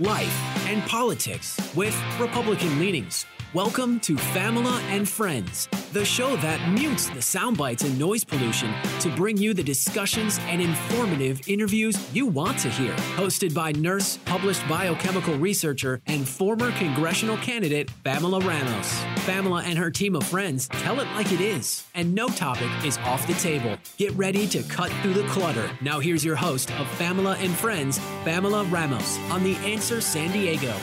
life, and politics with Republican leanings. Welcome to Famila and Friends, the show that mutes the sound bites and noise pollution to bring you the discussions and informative interviews you want to hear. Hosted by nurse, published biochemical researcher, and former congressional candidate Famila Ramos. Famila and her team of friends tell it like it is, and no topic is off the table. Get ready to cut through the clutter. Now here's your host of Famila and Friends, Famila Ramos, on The Answer San Diego.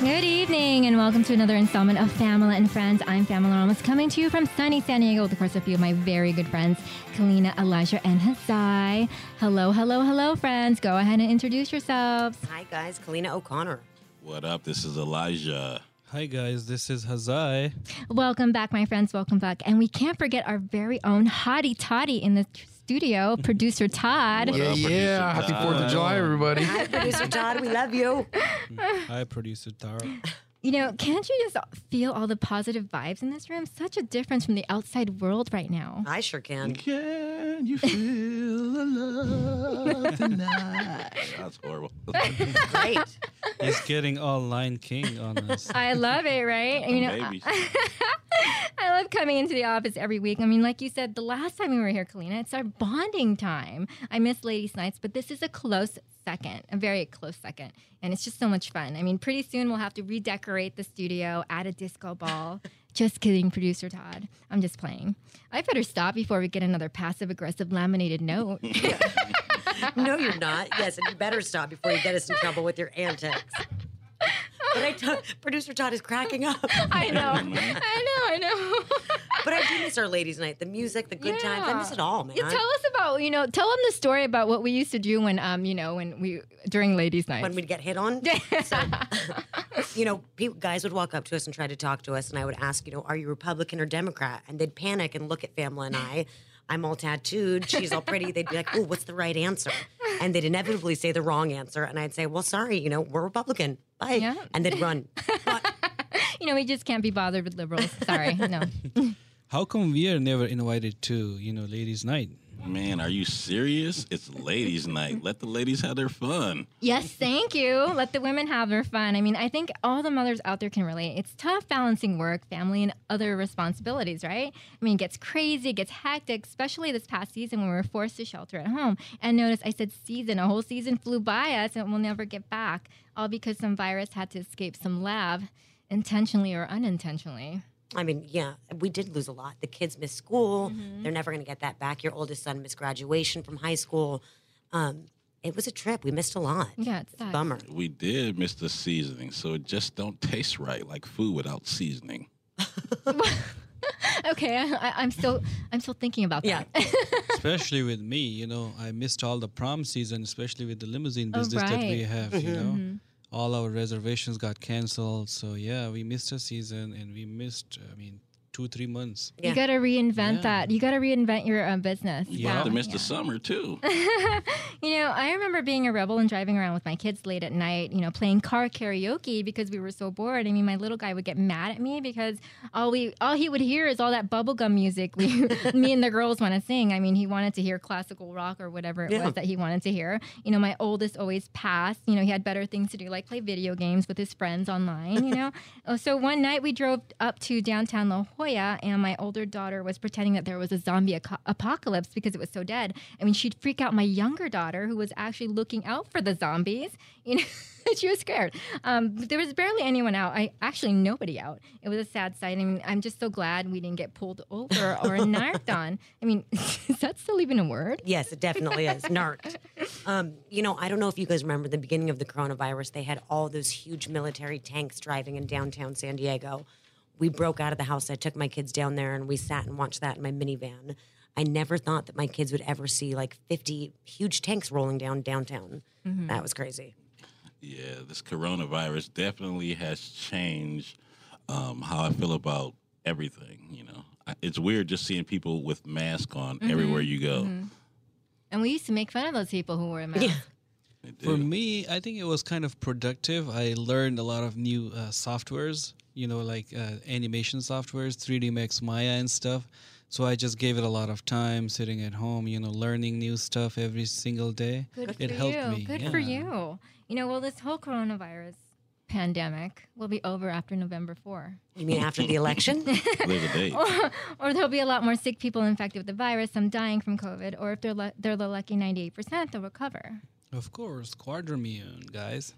Good evening and welcome to another installment of Famila and Friends. I'm Famila Ramos coming to you from sunny San Diego with, of course, a few of my very good friends, Kalina, Elijah, and Hazai. Hello, hello, hello, friends. Go ahead and introduce yourselves. Hi, guys. Kalina O'Connor. What up? This is Elijah. Hi guys, this is Hazai. Welcome back, my friends. Welcome back. And we can't forget our very own hottie toddy in the studio, producer Todd. What Yeah, up, producer yeah. Happy Todd? Fourth of July, everybody. Hi, producer Todd. We love you. Hi, producer Tara. You know, can't you just feel all the positive vibes in this room? Such a difference from the outside world right now. I sure can. Can you feel the love tonight? That's horrible. Great. He's getting all Lion King on us. I love it, right? You know, Baby. I love coming into the office every week. I mean, like you said, the last time we were here, Kalina, it's our bonding time. I miss ladies' nights, but this is a close second, a very close second. And it's just so much fun. I mean, pretty soon we'll have to redecorate the studio, add a disco ball. just kidding, producer Todd. I'm just playing. I better stop before we get another passive aggressive laminated note. No, you're not. Yes, and you better stop before you get us in trouble with your antics. But I t- producer Todd is cracking up. I know. I know, I know. But I do miss our ladies' night, the music, the good times. I miss it all, man. Yeah, tell us about, you know, tell them the story about what we used to do when, um, you know, when we, during ladies' night. when we'd get hit on. So, you know, people, guys would walk up to us and try to talk to us, and I would ask, you know, are you Republican or Democrat? And they'd panic and look at Famla and I. I'm all tattooed. She's all pretty. They'd be like, "Oh, what's the right answer?" And they'd inevitably say the wrong answer, and I'd say, "Well, sorry, you know, we're Republican. Bye." Yeah. And they'd run. you know, we just can't be bothered with liberals. Sorry, no. How come we are never invited to, you know, ladies' night? Man, are you serious? It's ladies' night. Let the ladies have their fun. Yes, thank you. Let the women have their fun. I mean, I think all the mothers out there can relate. It's tough balancing work, family, and other responsibilities, right? I mean, it gets crazy, it gets hectic, especially this past season when we were forced to shelter at home. And notice I said season, a whole season flew by us and we'll never get back, all because some virus had to escape some lab, intentionally or unintentionally. I mean, yeah, we did lose a lot. The kids missed school. They're never going to get that back. Your oldest son missed graduation from high school. Um, it was a trip. We missed a lot. Yeah, it's sucks. Bummer. We did miss the seasoning, so it just don't taste right like food without seasoning. Okay, I, I, I'm still, I'm still thinking about that. Yeah. that. Especially with me, you know, I missed all the prom season, especially with the limousine Oh, business that we right. have, you know. All our reservations got canceled. So, yeah, we missed a season and we missed, I mean, two, three months. Yeah. You got to reinvent Yeah. that. You got to reinvent your uh, business. You have to miss the summer too. You know, I remember being a rebel and driving around with my kids late at night, you know, playing car karaoke because we were so bored. I mean, my little guy would get mad at me because all we all he would hear is all that bubblegum music we me and the girls want to sing. I mean, he wanted to hear classical rock or whatever it Yeah. was that he wanted to hear. You know, my oldest always passed. You know, he had better things to do like play video games with his friends online, you know. So one night we drove up to downtown La Jolla and my older daughter was pretending that there was a zombie aco- apocalypse because it was so dead. I mean, she'd freak out my younger daughter who was actually looking out for the zombies. You know, she was scared. Um, there was barely anyone out. I actually nobody out. It was a sad sight. I mean, I'm just so glad we didn't get pulled over or narked on. I mean, is that still even a word? Yes, it definitely is. Narked. Um, you know, I don't know if you guys remember the beginning of the coronavirus, they had all those huge military tanks driving in downtown San Diego. We broke out of the house. I took my kids down there and we sat and watched that in my minivan. I never thought that my kids would ever see like 50 huge tanks rolling down downtown. That was crazy. Yeah, this coronavirus definitely has changed um, how I feel about everything. You know, it's weird just seeing people with masks on everywhere you go. And we used to make fun of those people who wore masks. They For me, I think it was kind of productive. I learned a lot of new uh, softwares, you know, like uh, animation softwares, 3D Max Maya and stuff. So I just gave it a lot of time sitting at home, you know, learning new stuff every single day. Good it for helped you. me. Good yeah. for you. You know, well, this whole coronavirus pandemic will be over after November 4. You mean after the election? Live a date. or there'll be a lot more sick people infected with the virus, some dying from COVID, or if they're, lu- they're the lucky 98%, they'll recover. Of course, quadrimune, guys.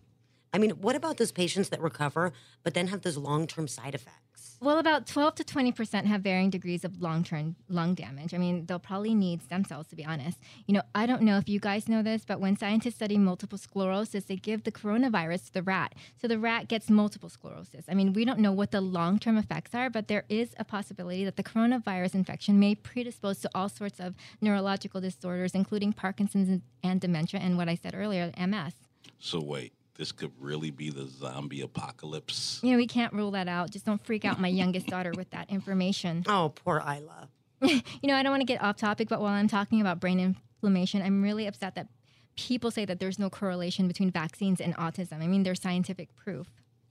I mean, what about those patients that recover but then have those long term side effects? Well, about 12 to 20% have varying degrees of long term lung damage. I mean, they'll probably need stem cells, to be honest. You know, I don't know if you guys know this, but when scientists study multiple sclerosis, they give the coronavirus to the rat. So the rat gets multiple sclerosis. I mean, we don't know what the long term effects are, but there is a possibility that the coronavirus infection may predispose to all sorts of neurological disorders, including Parkinson's and, and dementia, and what I said earlier, MS. So wait, this could really be the zombie apocalypse. You know, we can't rule that out. Just don't freak out my youngest daughter with that information. Oh, poor Isla. you know, I don't want to get off topic, but while I'm talking about brain inflammation, I'm really upset that people say that there's no correlation between vaccines and autism. I mean, there's scientific proof.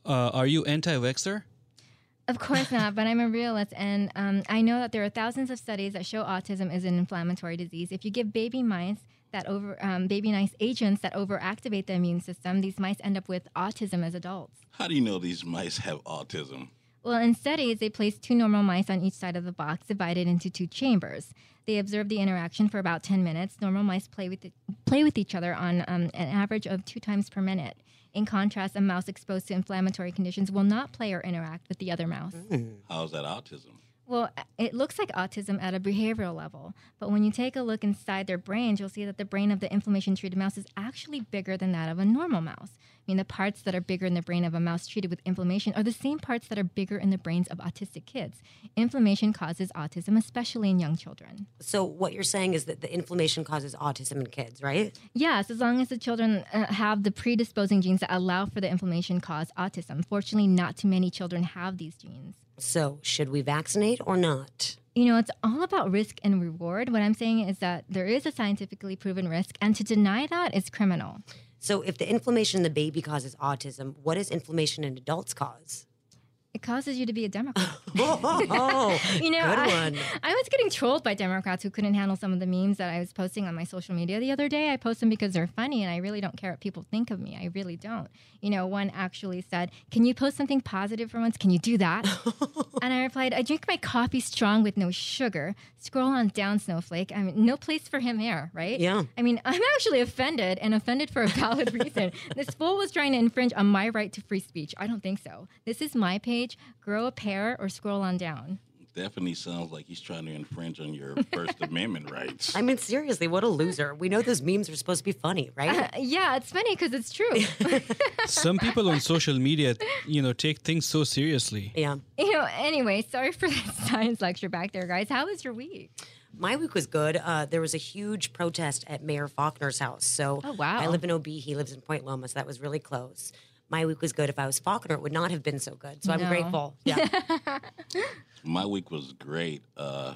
Uh, are you anti-vaxxer? Of course not, but I'm a realist, and um, I know that there are thousands of studies that show autism is an inflammatory disease. If you give baby mice that over um, baby mice agents that overactivate the immune system, these mice end up with autism as adults. How do you know these mice have autism? Well, in studies, they placed two normal mice on each side of the box, divided into two chambers. They observed the interaction for about 10 minutes. Normal mice play with, play with each other on um, an average of two times per minute. In contrast, a mouse exposed to inflammatory conditions will not play or interact with the other mouse. How's that autism? Well, it looks like autism at a behavioral level, but when you take a look inside their brains, you'll see that the brain of the inflammation treated mouse is actually bigger than that of a normal mouse. I mean, the parts that are bigger in the brain of a mouse treated with inflammation are the same parts that are bigger in the brains of autistic kids. Inflammation causes autism, especially in young children. So, what you're saying is that the inflammation causes autism in kids, right? Yes, as long as the children uh, have the predisposing genes that allow for the inflammation cause autism. Fortunately, not too many children have these genes. So, should we vaccinate or not? You know, it's all about risk and reward. What I'm saying is that there is a scientifically proven risk, and to deny that is criminal. So, if the inflammation in the baby causes autism, what does inflammation in adults cause? It causes you to be a Democrat. Oh, you know, good I. I was getting trolled by Democrats who couldn't handle some of the memes that I was posting on my social media the other day. I post them because they're funny, and I really don't care what people think of me. I really don't. You know, one actually said, "Can you post something positive for once? Can you do that?" and I replied, "I drink my coffee strong with no sugar." Scroll on down, Snowflake. I mean, no place for him here, right? Yeah. I mean, I'm actually offended and offended for a valid reason. this fool was trying to infringe on my right to free speech. I don't think so. This is my page. Grow a pair or scroll on down. Definitely sounds like he's trying to infringe on your First Amendment rights. I mean, seriously, what a loser. We know those memes are supposed to be funny, right? Yeah, it's funny because it's true. Some people on social media, you know, take things so seriously. yeah. you know, anyway, sorry for the science lecture back there, guys. How was your week? My week was good. Uh, there was a huge protest at Mayor Faulconer's house. So Oh, wow. I live in OB. He lives in Point Loma, so that was really close. My week was good. If I was Faulconer, it would not have been so good. So I'm No. grateful. Yeah. My week was great. Uh,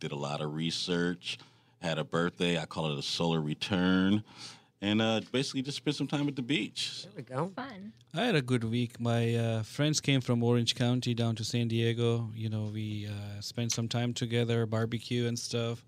did a lot of research. Had a birthday. I call it a solar return, and uh, basically just spent some time at the beach. there we go. Fun. I had a good week. My uh, friends came from Orange County down to San Diego. You know, we uh, spent some time together, barbecue and stuff.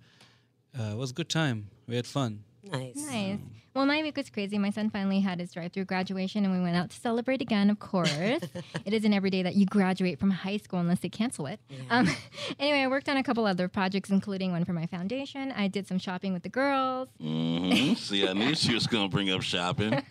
Uh, it was a good time. We had fun. Nice. Nice. Well, my week was crazy. My son finally had his drive-through graduation, and we went out to celebrate again. Of course, it isn't every day that you graduate from high school unless they cancel it. Um, anyway, I worked on a couple other projects, including one for my foundation. I did some shopping with the girls, hmm See, I knew she was going to bring up shopping. and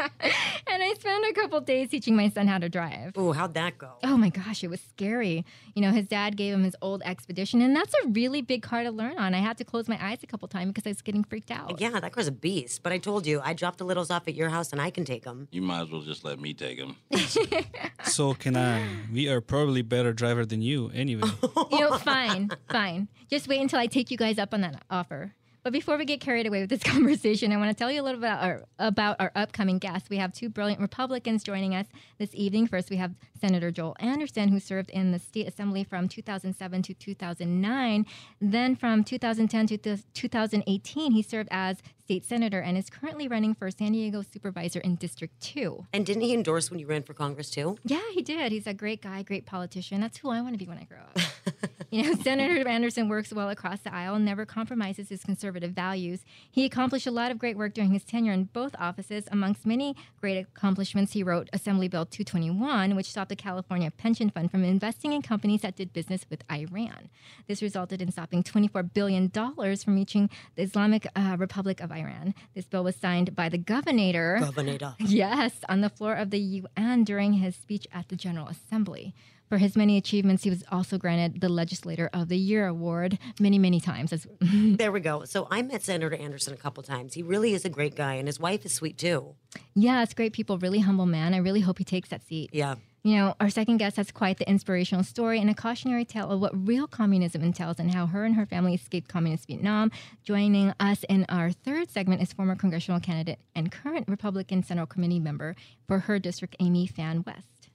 I spent a couple days teaching my son how to drive. Oh, how'd that go? Oh my gosh, it was scary. You know, his dad gave him his old expedition, and that's a really big car to learn on. I had to close my eyes a couple times because I was getting freaked out. Yeah, that car's a beast. But I told you, I dropped the littles off at your house and I can take them. You might as well just let me take them. So can I. We are probably better driver than you anyway. you know, fine, fine. Just wait until I take you guys up on that offer. But before we get carried away with this conversation, I want to tell you a little bit about our, about our upcoming guests. We have two brilliant Republicans joining us this evening. First, we have Senator Joel Anderson, who served in the state assembly from 2007 to 2009. Then, from 2010 to th- 2018, he served as state senator and is currently running for San Diego supervisor in District 2. And didn't he endorse when you ran for Congress too? Yeah, he did. He's a great guy, great politician. That's who I want to be when I grow up. you know, Senator Anderson works well across the aisle and never compromises his conservative values. He accomplished a lot of great work during his tenure in both offices. Amongst many great accomplishments, he wrote Assembly Bill 221, which stopped the California pension fund from investing in companies that did business with Iran. This resulted in stopping $24 billion from reaching the Islamic uh, Republic of Iran. This bill was signed by the governor. Governor. Yes, on the floor of the UN during his speech at the General Assembly. For his many achievements, he was also granted the Legislator of the Year award many, many times. As There we go. So I met Senator Anderson a couple times. He really is a great guy, and his wife is sweet too. yeah, it's great people, really humble man. I really hope he takes that seat. Yeah. You know, our second guest has quite the inspirational story and a cautionary tale of what real communism entails and how her and her family escaped communist Vietnam. Joining us in our third segment is former congressional candidate and current Republican Central Committee member for her district, Amy Phan West.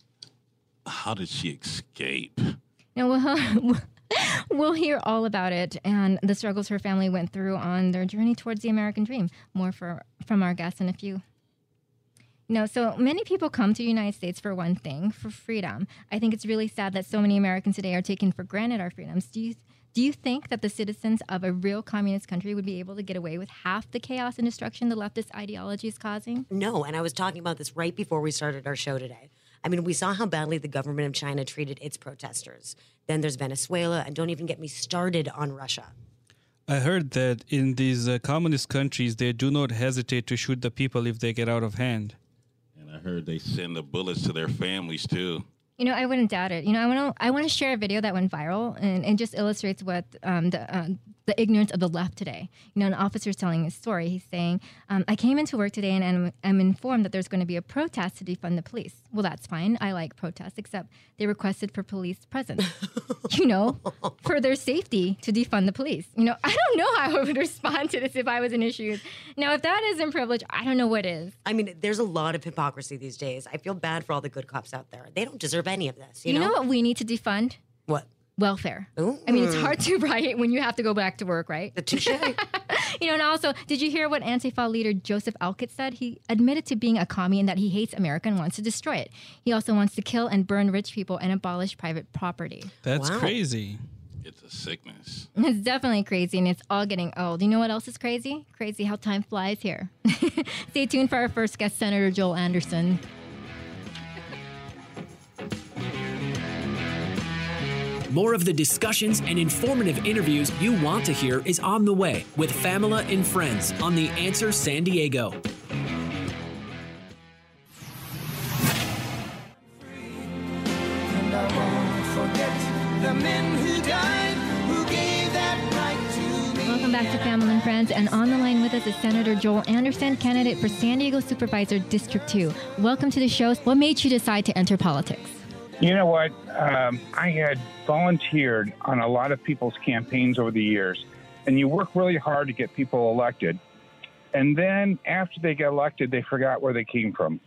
How did she escape? Now, we'll, we'll hear all about it and the struggles her family went through on their journey towards the American dream. More for, from our guests in a few. No, so many people come to the United States for one thing, for freedom. I think it's really sad that so many Americans today are taking for granted our freedoms. Do you do you think that the citizens of a real communist country would be able to get away with half the chaos and destruction the leftist ideology is causing? No, and I was talking about this right before we started our show today. I mean, we saw how badly the government of China treated its protesters. Then there's Venezuela, and don't even get me started on Russia. I heard that in these uh, communist countries, they do not hesitate to shoot the people if they get out of hand. I heard they send the bullets to their families too. You know, I wouldn't doubt it. You know, I want to I want to share a video that went viral and it just illustrates what um, the uh, the ignorance of the left today. You know, an officer's telling his story. He's saying, um, "I came into work today and I'm, I'm informed that there's going to be a protest to defund the police." Well, that's fine. I like protests, except they requested for police presence. you know, for their safety to defund the police. You know, I don't know how I would respond to this if I was in issues. Now, if that isn't privilege, I don't know what is. I mean, there's a lot of hypocrisy these days. I feel bad for all the good cops out there. They don't deserve any of this. You, You know what we need to defund? what? Welfare. I mean, it's hard to write when you have to go back to work, right? The touche. You know, and also, did you hear what Antifa leader Joseph Alcoff said? He admitted to being a commie and that he hates America and wants to destroy it. He also wants to kill and burn rich people and abolish private property. That's Wow. crazy. It's a sickness. It's definitely crazy and it's all getting old. You know what else is crazy? Crazy how time flies here. Stay tuned for our first guest, Senator Joel Anderson. More of the discussions and informative interviews you want to hear is on the way with Famila and Friends on The Answer San Diego. And I won't forget the men who died, who gave that right to me. Welcome back to Family and Friends. And on the line with us is Senator Joel Anderson, candidate for San Diego Supervisor District 2. Welcome to the show. What made you decide to enter politics? You know what? Um, I had volunteered on a lot of people's campaigns over the years, and you work really hard to get people elected. And then after they get elected, they forgot where they came from.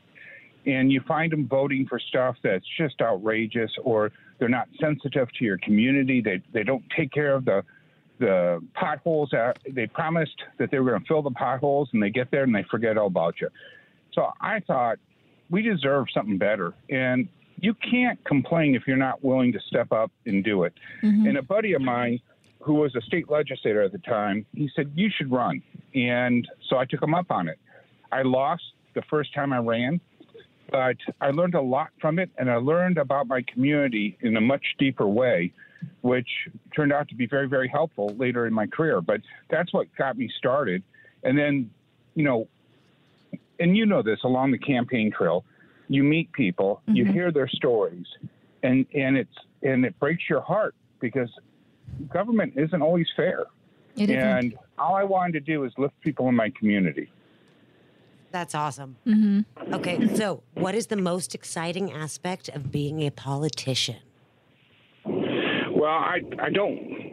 And you find them voting for stuff that's just outrageous, or they're not sensitive to your community. They, they don't take care of the, the potholes. That they promised that they were going to fill the potholes, and they get there and they forget all about you. So I thought we deserve something better. And you can't complain if you're not willing to step up and do it. Mm-hmm. And a buddy of mine who was a state legislator at the time, he said, You should run. And so I took him up on it. I lost the first time I ran, but I learned a lot from it and I learned about my community in a much deeper way, which turned out to be very, very helpful later in my career. But that's what got me started. And then, you know, and you know this along the campaign trail, you meet people, you mm-hmm. hear their stories, and and it's and it breaks your heart because government isn't always fair. It isn't. and all I wanted to do is lift people in my community. That's awesome. Mm-hmm. Okay, so what is the most exciting aspect of being a politician? Well, I I don't.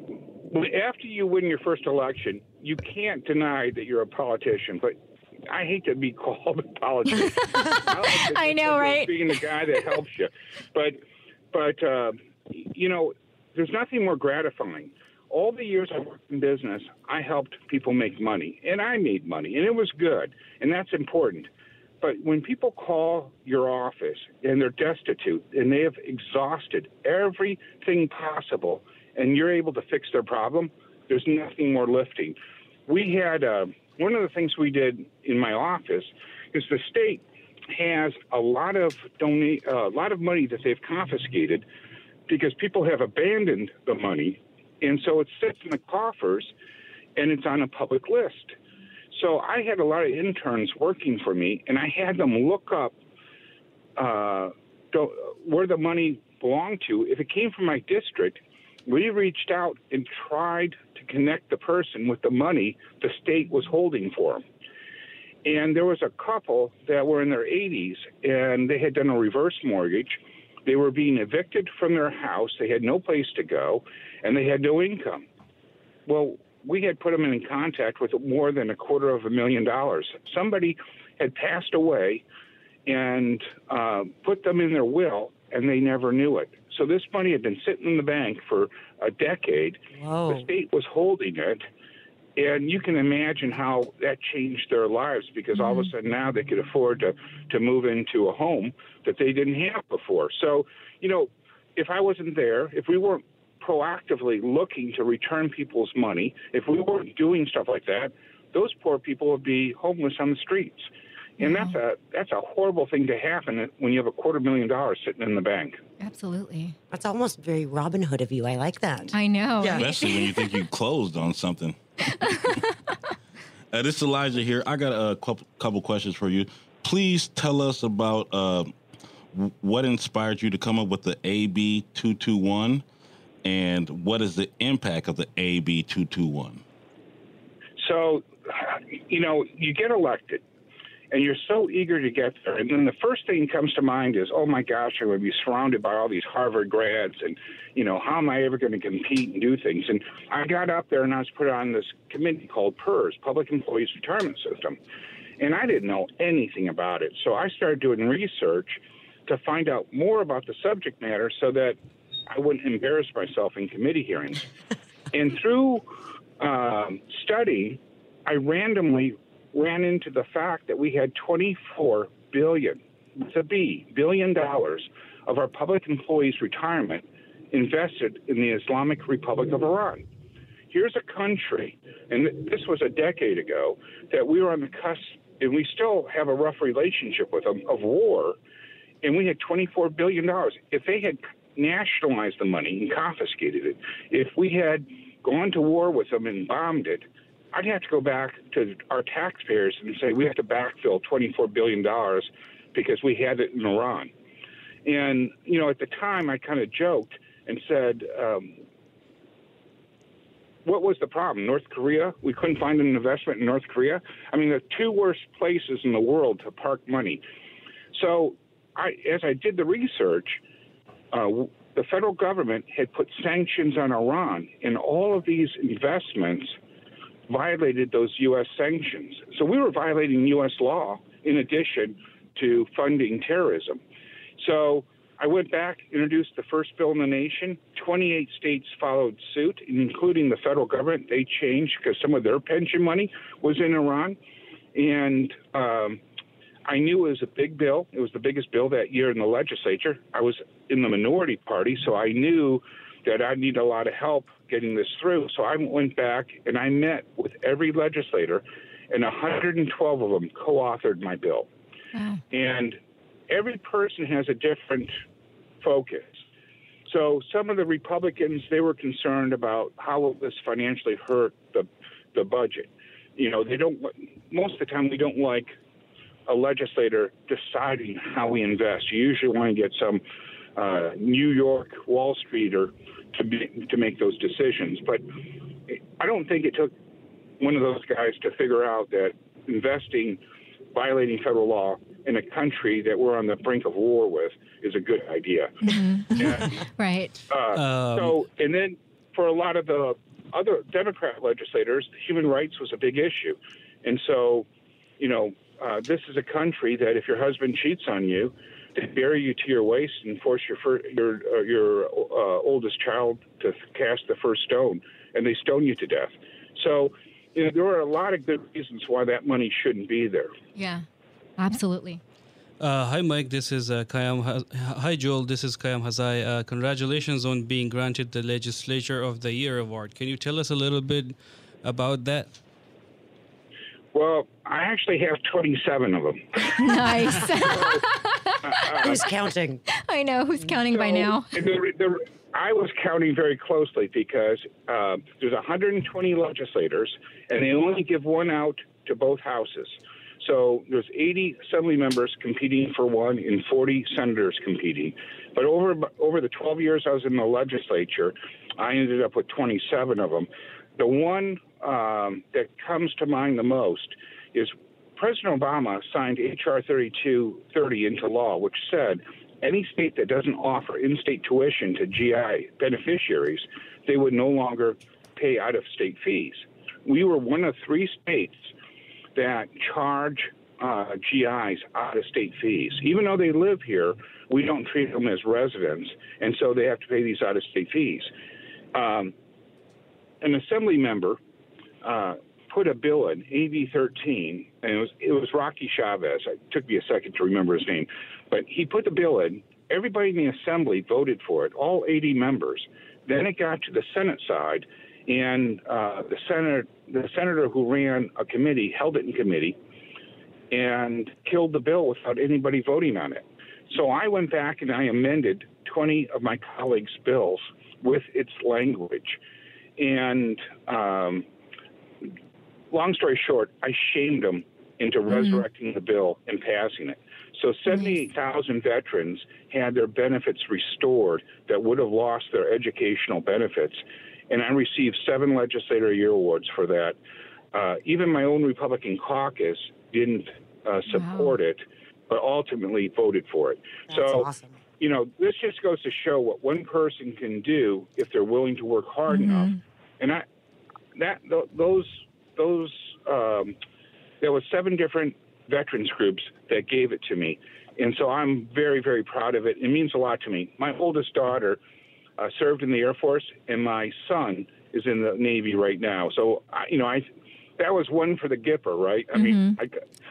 After you win your first election, you can't deny that you're a politician, but. I hate to be called a politician. I, like I know, right? Being the guy that helps you, but but uh, you know, there's nothing more gratifying all the years I worked in business, I helped people make money, and I made money, and it was good, and that's important. But when people call your office and they're destitute and they have exhausted everything possible, and you're able to fix their problem, there's nothing more lifting. We had uh, one of the things we did in my office is the state has a lot of donate uh, a lot of money that they've confiscated because people have abandoned the money, and so it sits in the coffers, and it's on a public list. So I had a lot of interns working for me, and I had them look up uh, where the money belonged to. If it came from my district, we reached out and tried to connect the person with the money the state was holding for them. And there was a couple that were in their 80s, and they had done a reverse mortgage. They were being evicted from their house. They had no place to go, and they had no income. Well, we had put them in contact with more than a quarter of a million dollars. Somebody had passed away and uh, put them in their will, and they never knew it. So this money had been sitting in the bank for a decade. Whoa. The state was holding it, and you can imagine how that changed their lives because all of a mm-hmm. sudden now they could afford to to move into a home that they didn't have before. So, you know, if I wasn't there, if we weren't proactively looking to return people's money, if we weren't doing stuff like that, those poor people would be homeless on the streets. And that's a that's a horrible thing to happen when you have a quarter million dollars sitting in the bank. Absolutely. That's almost very Robin Hood of you. I like that. I know. Yeah. Especially when you think you closed on something. uh, this is Elijah here. I got a couple, couple questions for you. Please tell us about uh, what inspired you to come up with the AB two two one, and what is the impact of the AB two two one. So, you know, you get elected and you're so eager to get there. And then the first thing that comes to mind is, oh my gosh, I'm going to be surrounded by all these Harvard grads. And, you know, how am I ever going to compete and do things? And I got up there and I was put on this committee called PERS, Public Employees Retirement System. And I didn't know anything about it. So I started doing research to find out more about the subject matter so that I wouldn't embarrass myself in committee hearings. and through um, study, I randomly ran into the fact that we had 24 billion, with a B, billion dollars of our public employees' retirement invested in the Islamic Republic of Iran. Here's a country, and this was a decade ago, that we were on the cusp, and we still have a rough relationship with them, of war, and we had $24 billion. If they had nationalized the money and confiscated it, if we had gone to war with them and bombed it, I'd have to go back to our taxpayers and say we have to backfill $24 billion because we had it in Iran. And, you know, at the time I kind of joked and said, um, what was the problem? North Korea? We couldn't find an investment in North Korea? I mean, the two worst places in the world to park money. So, I, as I did the research, uh, the federal government had put sanctions on Iran, and all of these investments violated those U.S. sanctions. So we were violating U.S. law in addition to funding terrorism. So I went back, introduced the first bill in the nation. 28 states followed suit, including the federal government. They changed because some of their pension money was in Iran. And um, I knew it was a big bill. It was the biggest bill that year in the legislature. I was in the minority party, so I knew that I need a lot of help getting this through. So I went back and I met with every legislator, and 112 of them co authored my bill. Wow. And every person has a different focus. So some of the Republicans, they were concerned about how will this financially hurt the, the budget. You know, they don't, most of the time, we don't like a legislator deciding how we invest. You usually want to get some uh, New York Wall Streeter to be, to make those decisions. But I don't think it took one of those guys to figure out that investing, violating federal law in a country that we're on the brink of war with is a good idea. And, Right. uh, Um, so, and then for a lot of the other Democrat legislators, human rights was a big issue. And so, you know, uh, this is a country that if your husband cheats on you, they bury you to your waist and force your fir- your uh, your uh, oldest child to cast the first stone. and they stone you to death. So, you know, there are a lot of good reasons why that money shouldn't be there. Yeah, absolutely. Uh, hi, Mike. This is uh, Kayam. Ha- hi, Joel. This is Kayam Hazai. Uh, congratulations on being granted the Legislature of the Year award. Can you tell us a little bit about that? Well, I actually have 27 of them. Nice. Who's counting? I know who's counting by now. the- the- I was counting very closely because uh, there's 120 legislators, and they only give one out to both houses. So there's 80 assembly members competing for one, and 40 senators competing. But over over the 12 years I was in the legislature, I ended up with 27 of them. The one um, that comes to mind the most is President Obama signed H.R. 3230 into law, which said any state that doesn't offer in-state tuition to GI beneficiaries, they would no longer pay out-of-state fees. We were one of three states that charge uh, GIs out-of-state fees. Even though they live here, we don't treat them as residents, and so they have to pay these out-of-state fees. Um, an assembly member uh, put a bill in AB 13, and it was it was Rocky Chavez. It took me a second to remember his name, but he put the bill in. Everybody in the assembly voted for it, all 80 members. Then it got to the Senate side, and uh, the senator the senator who ran a committee held it in committee and killed the bill without anybody voting on it. So I went back and I amended 20 of my colleagues' bills with its language. And um, long story short, I shamed them into resurrecting the bill and passing it. So 78,000 veterans had their benefits restored that would have lost their educational benefits. And I received seven Legislator Year Awards for that. Uh, even my own Republican caucus didn't uh, support it, but ultimately voted for it. That's so, awesome. you know, this just goes to show what one person can do if they're willing to work hard enough. And I, that th- those those um, there was seven different veterans groups that gave it to me, and so I'm very very proud of it. It means a lot to me. My oldest daughter uh, served in the Air Force, and my son is in the Navy right now. So I, you know, I that was one for the Gipper, right? I mean, I,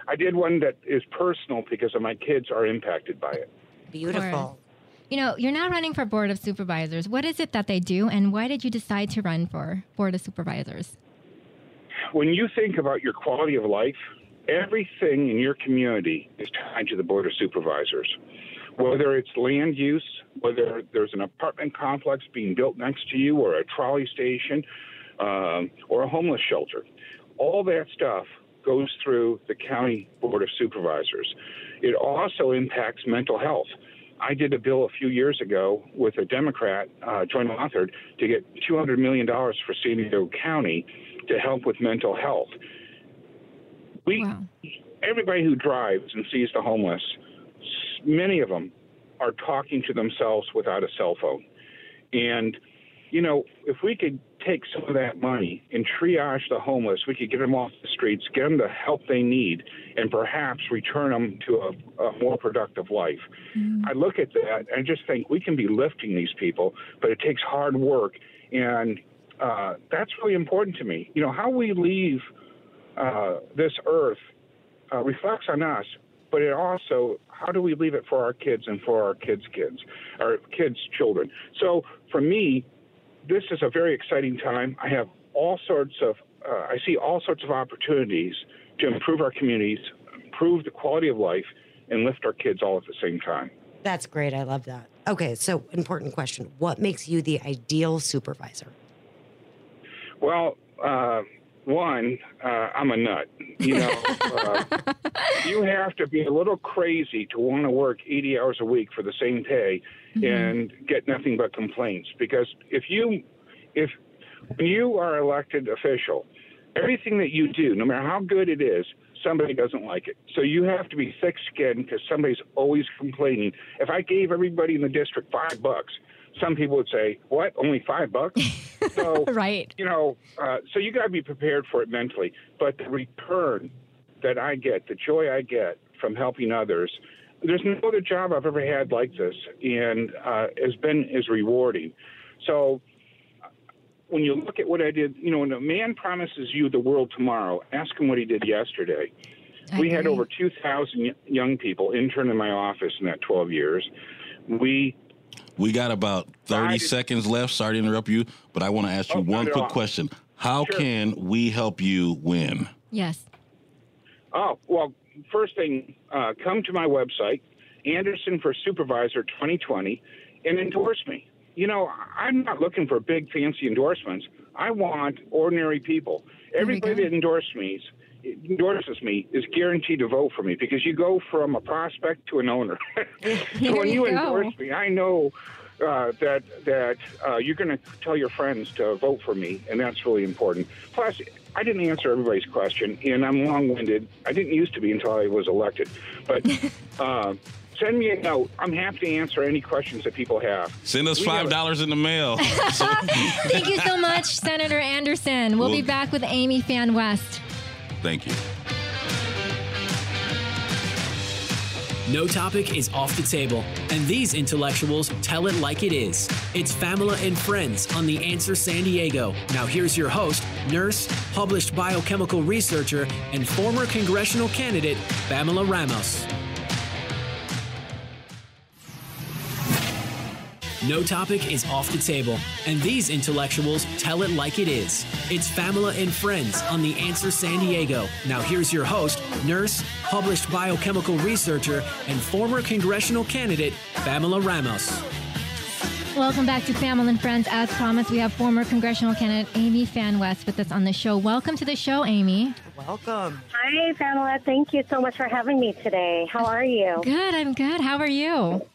I did one that is personal because of my kids are impacted by it. Beautiful. You know, you're now running for Board of Supervisors. What is it that they do, and why did you decide to run for Board of Supervisors? When you think about your quality of life, everything in your community is tied to the Board of Supervisors. Whether it's land use, whether there's an apartment complex being built next to you, or a trolley station, um, or a homeless shelter, all that stuff goes through the County Board of Supervisors. It also impacts mental health. I did a bill a few years ago with a Democrat, uh, joint authored, to get $200 million for San Diego County to help with mental health. We, Wow. everybody who drives and sees the homeless, many of them are talking to themselves without a cell phone. And, you know, if we could take some of that money and triage the homeless, we could get them off the streets, get them the help they need, and perhaps return them to a, a more productive life. Mm. I look at that and just think we can be lifting these people, but it takes hard work. And uh, that's really important to me. You know, how we leave uh, this earth uh, reflects on us, but it also how do we leave it for our kids and for our kids' kids, our kids' children. So for me, this is a very exciting time. I have all sorts of uh, I see all sorts of opportunities to improve our communities, improve the quality of life, and lift our kids all at the same time. That's great. I love that. Okay, so important question. What makes you the ideal supervisor? Well, uh, one, uh, I'm a nut. You know, uh, you have to be a little crazy to want to work 80 hours a week for the same pay and get nothing but complaints. Because if you, if when you are elected official, everything that you do, no matter how good it is, somebody doesn't like it. So you have to be thick-skinned because somebody's always complaining. If I gave everybody in the district five bucks, some people would say, "What? Only five bucks?" so Right. you know, uh, so you got to be prepared for it mentally. But the return that I get, the joy I get from helping others, there's no other job I've ever had like this, and uh, has been as rewarding. So when you look at what I did, you know, when a man promises you the world tomorrow, ask him what he did yesterday. I we had over 2,000 young people intern in my office in that 12 years. We We got about 30 Right. seconds left. Sorry to interrupt you, but I want to ask you Oh, one quick all. question. How Sure. can we help you win? Yes. Oh, well, first thing, uh, come to my website, Anderson for Supervisor 2020, and endorse me. You know, I'm not looking for big, fancy endorsements. I want ordinary people. Everybody that endorses me, endorses me is guaranteed to vote for me because you go from a prospect to an owner. so when you you endorse me, I know uh, that that uh, you're going to tell your friends to vote for me, and that's really important. Plus, I didn't answer everybody's question, and I'm long-winded. I didn't used to be until I was elected, but. Uh, Send me a note. I'm happy to answer any questions that people have. Send us We $5 in the mail. Thank you so much, Senator Anderson. We'll be back with Amy Phan West. Thank you. No topic is off the table, and these intellectuals tell it like it is. It's Famila and Friends on The Answer San Diego. Now, here's your host, nurse, published biochemical researcher, and former congressional candidate, Pamela Ramos. No topic is off the table, and these intellectuals tell it like it is. It's Famila and Friends on The Answer San Diego. Now, here's your host, nurse, published biochemical researcher, and former congressional candidate, Pamela Ramos. Welcome back to Family and Friends. As promised, we have former congressional candidate Amy Phan West with us on the show. Welcome to the show, Amy. Welcome. Hi, Pamela. Thank you so much for having me today. How are you? Good, I'm good. How are you?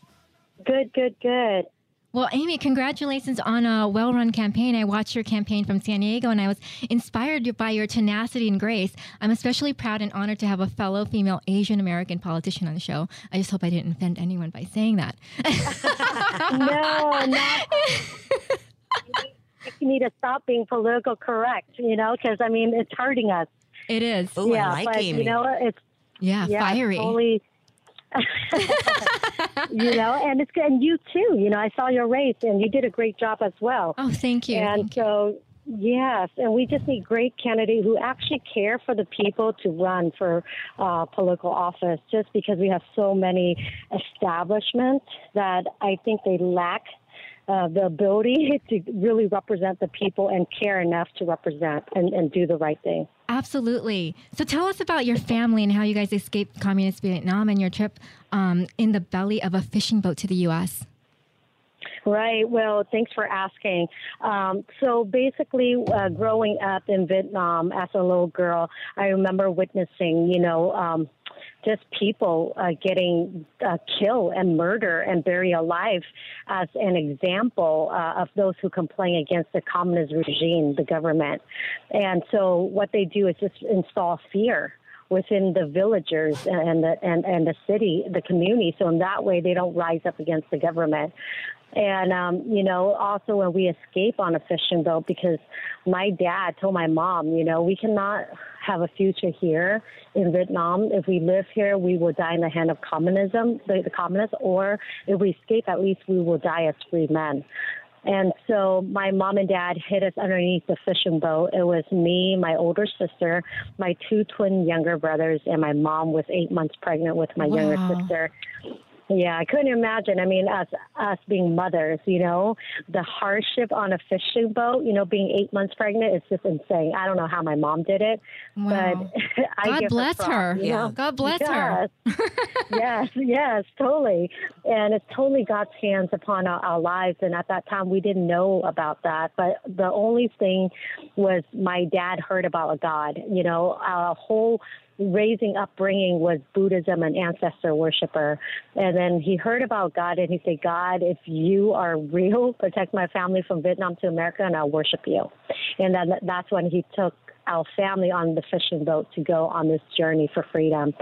Good, good, good. Well, Amy, congratulations on a well run campaign. I watched your campaign from San Diego and I was inspired by your tenacity and grace. I'm especially proud and honored to have a fellow female Asian American politician on the show. I just hope I didn't offend anyone by saying that. No, not. you need to stop being political correct, you know, because I mean it's hurting us. It is. Oh, yeah, I like but Amy. you know it's Yeah, yeah, it's fiery. totally. you know, and it's good. And you too. You know, I saw your race, and you did a great job as well. Oh, thank you. And Thank so, yes, and we just need great candidates who actually care for the people to run for uh, political office. Just because we have so many establishments that I think they lack. Uh, the ability to really represent the people and care enough to represent and, and do the right thing. Absolutely. So tell us about your family and how you guys escaped communist Vietnam and your trip um, in the belly of a fishing boat to the U.S. Right. Well, thanks for asking. Um, so basically, uh, growing up in Vietnam as a little girl, I remember witnessing, you know, um, just people uh, getting uh, killed and murdered and buried alive as an example uh, of those who complain against the communist regime, the government. And so what they do is just install fear within the villagers and the and, and the city, the community. So in that way, they don't rise up against the government. And um, you know, also when we escape on a fishing boat, because my dad told my mom, you know, we cannot have a future here in Vietnam. If we live here, we will die in the hand of communism, the, the communists, or if we escape, at least we will die as free men. And so my mom and dad hid us underneath the fishing boat. It was me, my older sister, my two twin younger brothers, and my mom was eight months pregnant with my younger sister. Yeah, I couldn't imagine. I mean, us us being mothers, you know, the hardship on a fishing boat, you know, being eight months pregnant, it's just insane. I don't know how my mom did it, Wow. but I God bless props, her. yeah, know? God bless her. Yes. yes, yes, totally. And it's totally God's hands upon our, our lives. And at that time, we didn't know about that. But the only thing was my dad heard about a God. You know, our whole raising upbringing was Buddhism and ancestor worshiper. And then he heard about God and he said, God, if you are real, protect my family from Vietnam to America and I'll worship you. And then that's when he took our family on the fishing boat to go on this journey for freedom.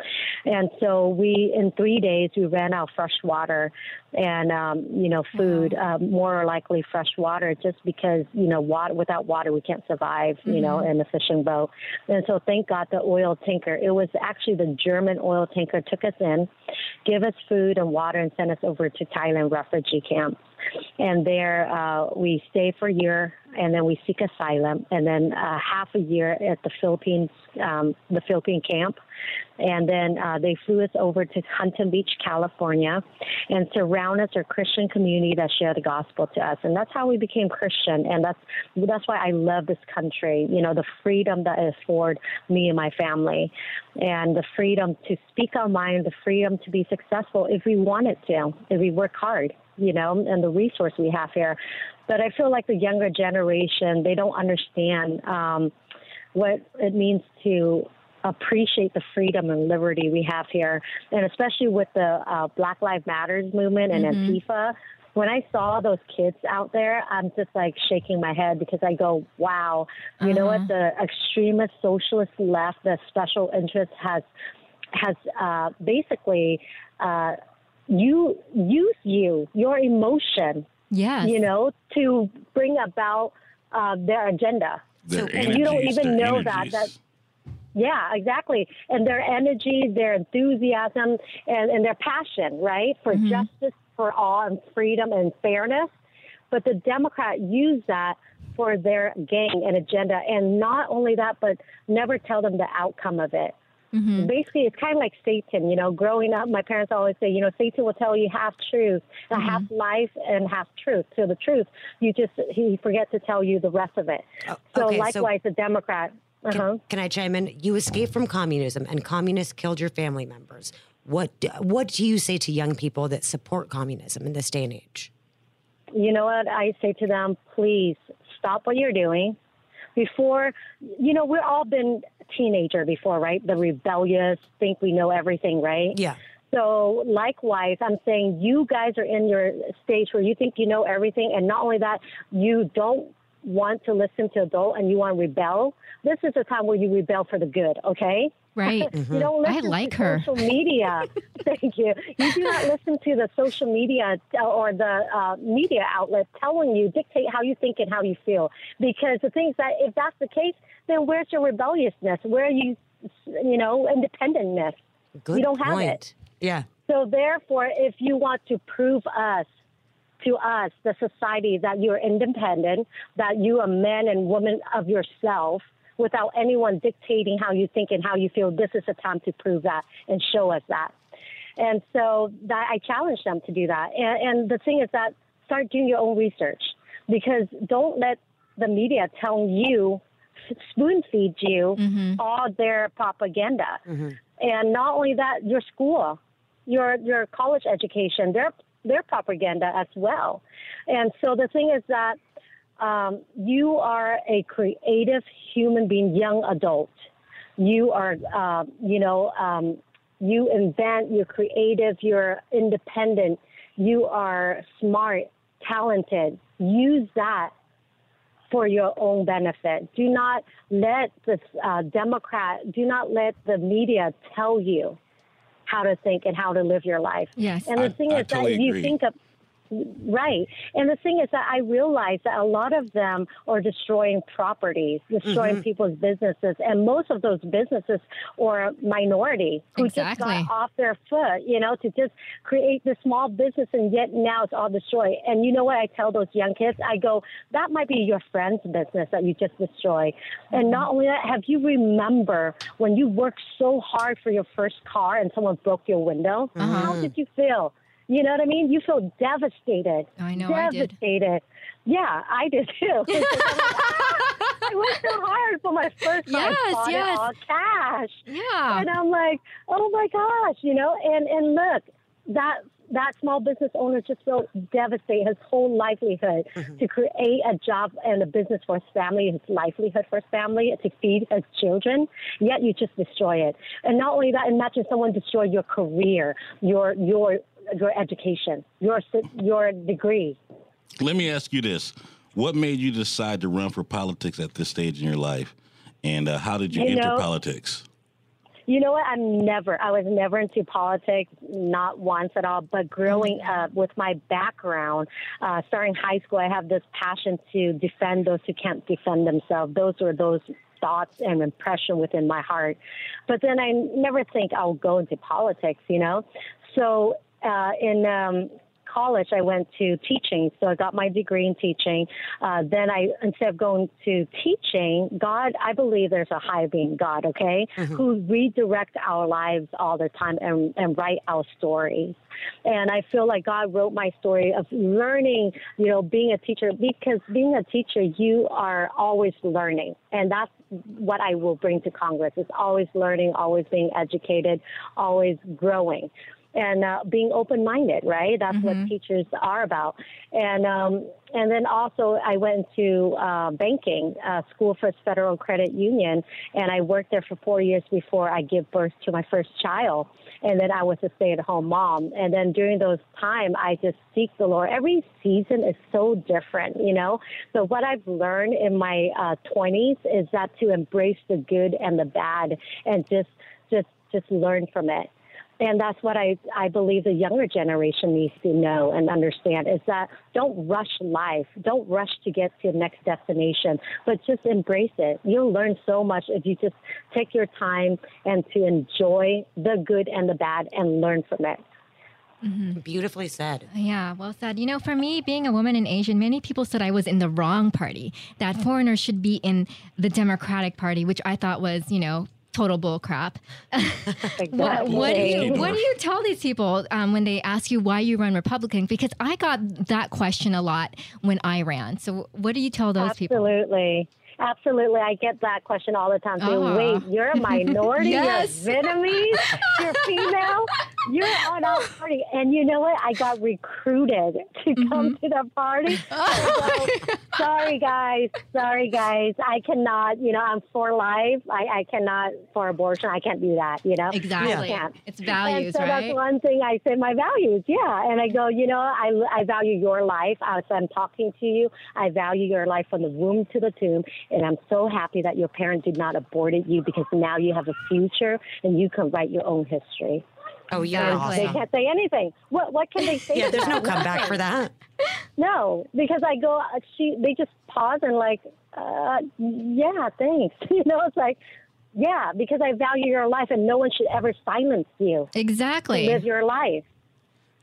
And so we, in three days, we ran out of fresh water and, um, you know, food, um, more likely fresh water, just because, you know, water, without water, we can't survive, you know, in the fishing boat. And so thank God the oil tanker, it was actually the German oil tanker took us in, give us food and water and sent us over to Thailand refugee camp. And there uh, we stay for a year, and then we seek asylum, and then uh, half a year at the Philippines, um, the Philippine camp, and then uh, they flew us over to Huntington Beach, California, and surround us a Christian community that shared the gospel to us, and that's how we became Christian, and that's that's why I love this country. You know, the freedom that it afford me and my family, and the freedom to speak our mind, the freedom to be successful if we wanted to, if we work hard you know, and the resource we have here. But I feel like the younger generation, they don't understand um, what it means to appreciate the freedom and liberty we have here. And especially with the uh, Black Lives Matters movement and Mhm. Antifa, when I saw those kids out there, I'm just like shaking my head because I go, wow, you know Uh-huh. what? The extremist socialist left, the special interest has has uh, basically uh, you use you your emotion, Yes. you know, to bring about uh, their agenda. Their and you don't even their know that. That yeah, exactly. And their energy, their enthusiasm, and, and their passion, right, for justice for all and freedom and fairness. But the Democrat use that for their gain and agenda. And not only that, but never tell them the outcome of it. Mm-hmm. Basically, it's kind of like Satan. You know, growing up, my parents always say, you know, Satan will tell you half truth, uh, half life, and half truth. So the truth, you just he forgets to tell you the rest of it. Oh, so okay, so- likewise, the Democrat. Uh-huh. Can, can I chime in? You escaped from communism, and communists killed your family members. What What do you say to young people that support communism in this day and age? you know what I say to them? Please stop what you're doing. Before, you know, we've all been teenager before, right? The rebellious, think we know everything, right? Yeah. So likewise, I'm saying you guys are in your stage where you think you know everything, and not only that, you don't want to listen to adult and you want to rebel. This is a time where you rebel for the good, okay? Right. You don't I like to her. social media. Thank you. You do not listen to the social media uh, or the uh, media outlet telling you, dictate how you think and how you feel. Because the thing is that if that's the case, then where's your rebelliousness? Where are you, you know, independentness? Good You don't have point. it. Yeah. So therefore, if you want to prove us to us, the society, that you're independent, that you are man and woman of yourself, without anyone dictating how you think and how you feel, this is the time to prove that and show us that. And so that I challenge them to do that. And, and the thing is that start doing your own research because don't let the media tell you, spoon feed you mm-hmm. all their propaganda. Mm-hmm. And not only that, your school, your your college education, their their propaganda as well. And so the thing is that um, you are a creative human being, young adult. You are, uh, you know, um, you invent, you're creative, you're independent, you are smart, talented. Use that for your own benefit. Do not let the uh, Democrat, do not let the media tell you how to think and how to live your life. Yes. And the I- thing I is totally that you think of Right. And the thing is that I realize that a lot of them are destroying properties, destroying Mm-hmm. people's businesses. And most of those businesses are minority who Exactly. just got off their foot, you know, to just create the small business and yet now it's all destroyed. And you know what I tell those young kids? I go, that might be your friend's business that you just destroyed. And not only that, have you remember when you worked so hard for your first car and someone broke your window? How did you feel? You know what I mean? You feel devastated. I know, I did. Devastated. Yeah, I did too. I worked so hard for my first car. Yes, I bought yes. all cash. Yeah. And I'm like, oh my gosh, you know, and, and look, that that small business owner just felt devastated his whole livelihood mm-hmm. to create a job and a business for his family, his livelihood for his family, to feed his children, yet you just destroy it. And not only that, imagine someone destroy your career, your your your education, your your degree. Let me ask you this: What made you decide to run for politics at this stage in your life, and uh, how did you, You enter know- politics? You know what? I'm never, I was never into politics, not once at all. But growing up with my background, uh, starting high school, I have this passion to defend those who can't defend themselves. Those were those thoughts and impression within my heart. But then I never think I'll go into politics, you know? So uh, in um, college, I went to teaching. So I got my degree in teaching. Uh, then I, instead of going to teaching, God, I believe there's a higher being, God, okay, who redirect our lives all the time and, and write our stories. And I feel like God wrote my story of learning, you know, being a teacher because being a teacher, you are always learning. And that's what I will bring to Congress is always learning, always being educated, always growing. And uh, being open-minded, right? That's what teachers are about. And um, and then also I went to uh, banking, uh, School for Federal Credit Union, and I worked there for four years before I gave birth to my first child. And then I was a stay-at-home mom. And then during those time, I just seek the Lord. Every season is so different, you know. So what I've learned in my uh, 20s is that to embrace the good and the bad, and just just just learn from it. And that's what I, I believe the younger generation needs to know and understand is that don't rush life. Don't rush to get to the next destination, but just embrace it. You'll learn so much if you just take your time and to enjoy the good and the bad and learn from it. Mm-hmm. Beautifully said. Yeah, well said. You know, for me, being a woman and Asian, many people said I was in the wrong party, that foreigners should be in the Democratic Party, which I thought was, you know, total bull crap. what, what do you what do you tell these people um, when they ask you why you run Republican? Because I got that question a lot when I ran. So what do you tell those people? Absolutely. Absolutely. I get that question all the time. Say, Ah. wait, you're a minority, Yes. you're Vietnamese, you're female, you're on our party. And you know what? I got recruited to come Mm-hmm. to the party. So, sorry, guys. Sorry, guys. I cannot, you know, I'm for life. I, I cannot for abortion. I can't do that, you know? Exactly. Can't. It's values, and so right? that's one thing I say my values, yeah. And I go, you know, I, I value your life as I'm talking to you. I value your life from the womb to the tomb. And I'm so happy that your parents did not abort you because now you have a future and you can write your own history. Oh, you're Exactly. They can't say anything. What what can they say? Yeah, to there's no that? comeback for that. No, because I go, uh, she, they just pause and like, uh, yeah, thanks. You know, it's like, yeah, because I value your life and no one should ever silence you. exactly. Live your life.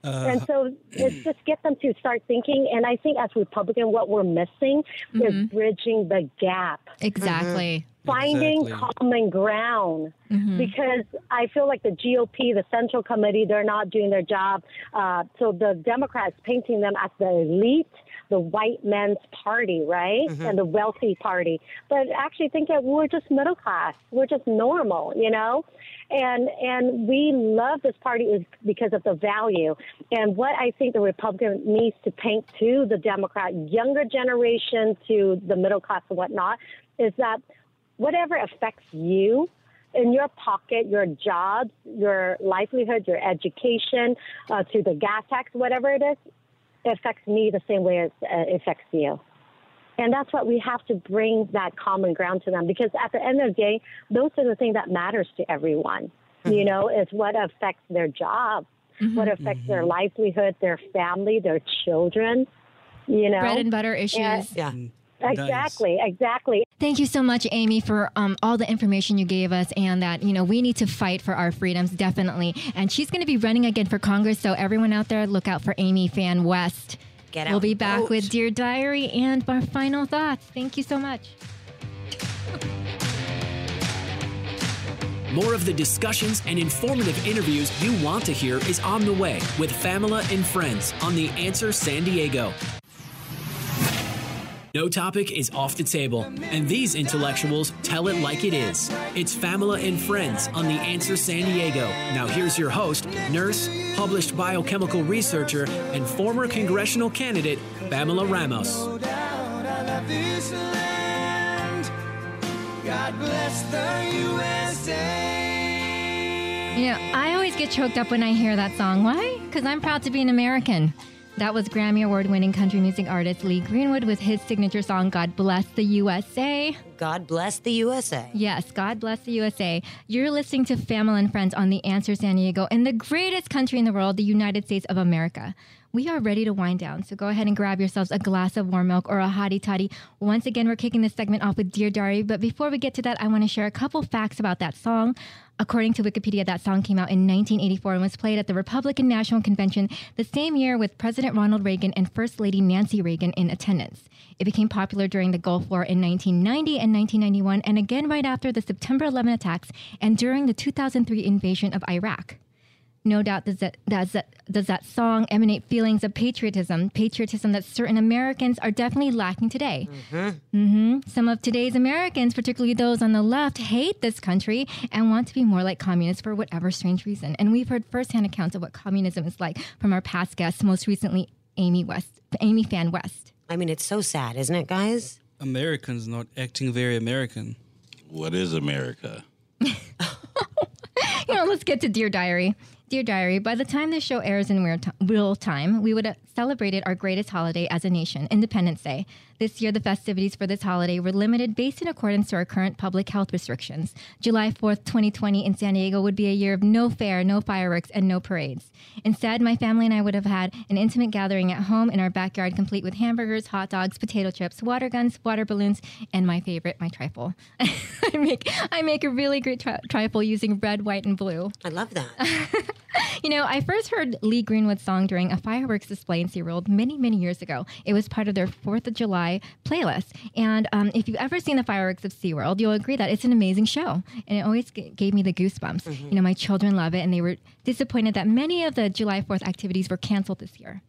and so it's just get them to start thinking. And I think as Republican, what we're missing is bridging the gap, Exactly. Finding Exactly. common ground. Because I feel like the GOP, the Central Committee, they're not doing their job. Uh, so the Democrats painting them as the elite, the white men's party, right? And the wealthy party. But actually think that we're just middle class. We're just normal, you know? And and we love this party is because of the value. And what I think the Republican needs to paint to the Democrat, younger generation to the middle class and whatnot, is that whatever affects you in your pocket, your jobs, your livelihood, your education, uh, to the gas tax, whatever it is, it affects me the same way as uh, it affects you. And that's what we have to bring that common ground to them because at the end of the day, those are the things that matters to everyone. You know, is what affects their job, what affects their livelihood, their family, their children. You know, Bread and butter issues. Yeah. Exactly, exactly. Thank you so much, Amy, for um, all the information you gave us, and that you know we need to fight for our freedoms definitely. And she's going to be running again for Congress, so everyone out there, look out for Amy Phan West. Get out We'll be back vote. with Dear Diary and our final thoughts. Thank you so much. More of the discussions and informative interviews you want to hear is on the way with Famila and Friends on The Answer San Diego. No topic is off the table, and these intellectuals tell it like it is. It's Famila and Friends on The Answer San Diego. Now, here's your host, nurse, published biochemical researcher, and former congressional candidate, Famila Ramos. No doubt I love this land. God bless the USA. You know, I always get choked up when I hear that song. Why? Because I'm proud to be an American. That was Grammy Award winning country music artist Lee Greenwood with his signature song, God Bless the USA. God bless the USA. Yes, God bless the USA. You're listening to Famila and Friends on The Answer San Diego in the greatest country in the world, the United States of America. We are ready to wind down, so go ahead and grab yourselves a glass of warm milk or a hottie toddy. Once again, we're kicking this segment off with Dear Diary, but before we get to that, I want to share a couple facts about that song. According to Wikipedia, that song came out in 1984 and was played at the Republican National Convention the same year with President Ronald Reagan and First Lady Nancy Reagan in attendance. It became popular during the Gulf War in 1990 and 1991, and again right after the September 11 attacks and during the 2003 invasion of Iraq. No doubt does that, does that does that song emanate feelings of patriotism, patriotism that certain Americans are definitely lacking today. hmm Some of today's Americans, particularly those on the left, hate this country and want to be more like communists for whatever strange reason. And we've heard firsthand accounts of what communism is like from our past guests, most recently Amy West, Amy Phan West. I mean, it's so sad, isn't it, guys? Americans not acting very American. What is America? you know, let's get to Dear Diary. Dear Diary, by the time this show airs in real real time, we would have celebrated our greatest holiday as a nation, Independence Day. This year, the festivities for this holiday were limited based in accordance to our current public health restrictions. July 4th, 2020, in San Diego would be a year of no fair, no fireworks, and no parades. Instead, my family and I would have had an intimate gathering at home in our backyard, complete with hamburgers, hot dogs, potato chips, water guns, water balloons, and my favorite, my trifle. I make I make a really great tri- trifle using red, white, and blue. I love that. You know, I first heard Lee Greenwood's song during a fireworks display in SeaWorld many, many years ago. It was part of their 4th of July playlist. And um, if you've ever seen the fireworks of SeaWorld, you'll agree that it's an amazing show. And it always g- gave me the goosebumps. You know, my children love it, and they were disappointed that many of the July 4th activities were canceled this year.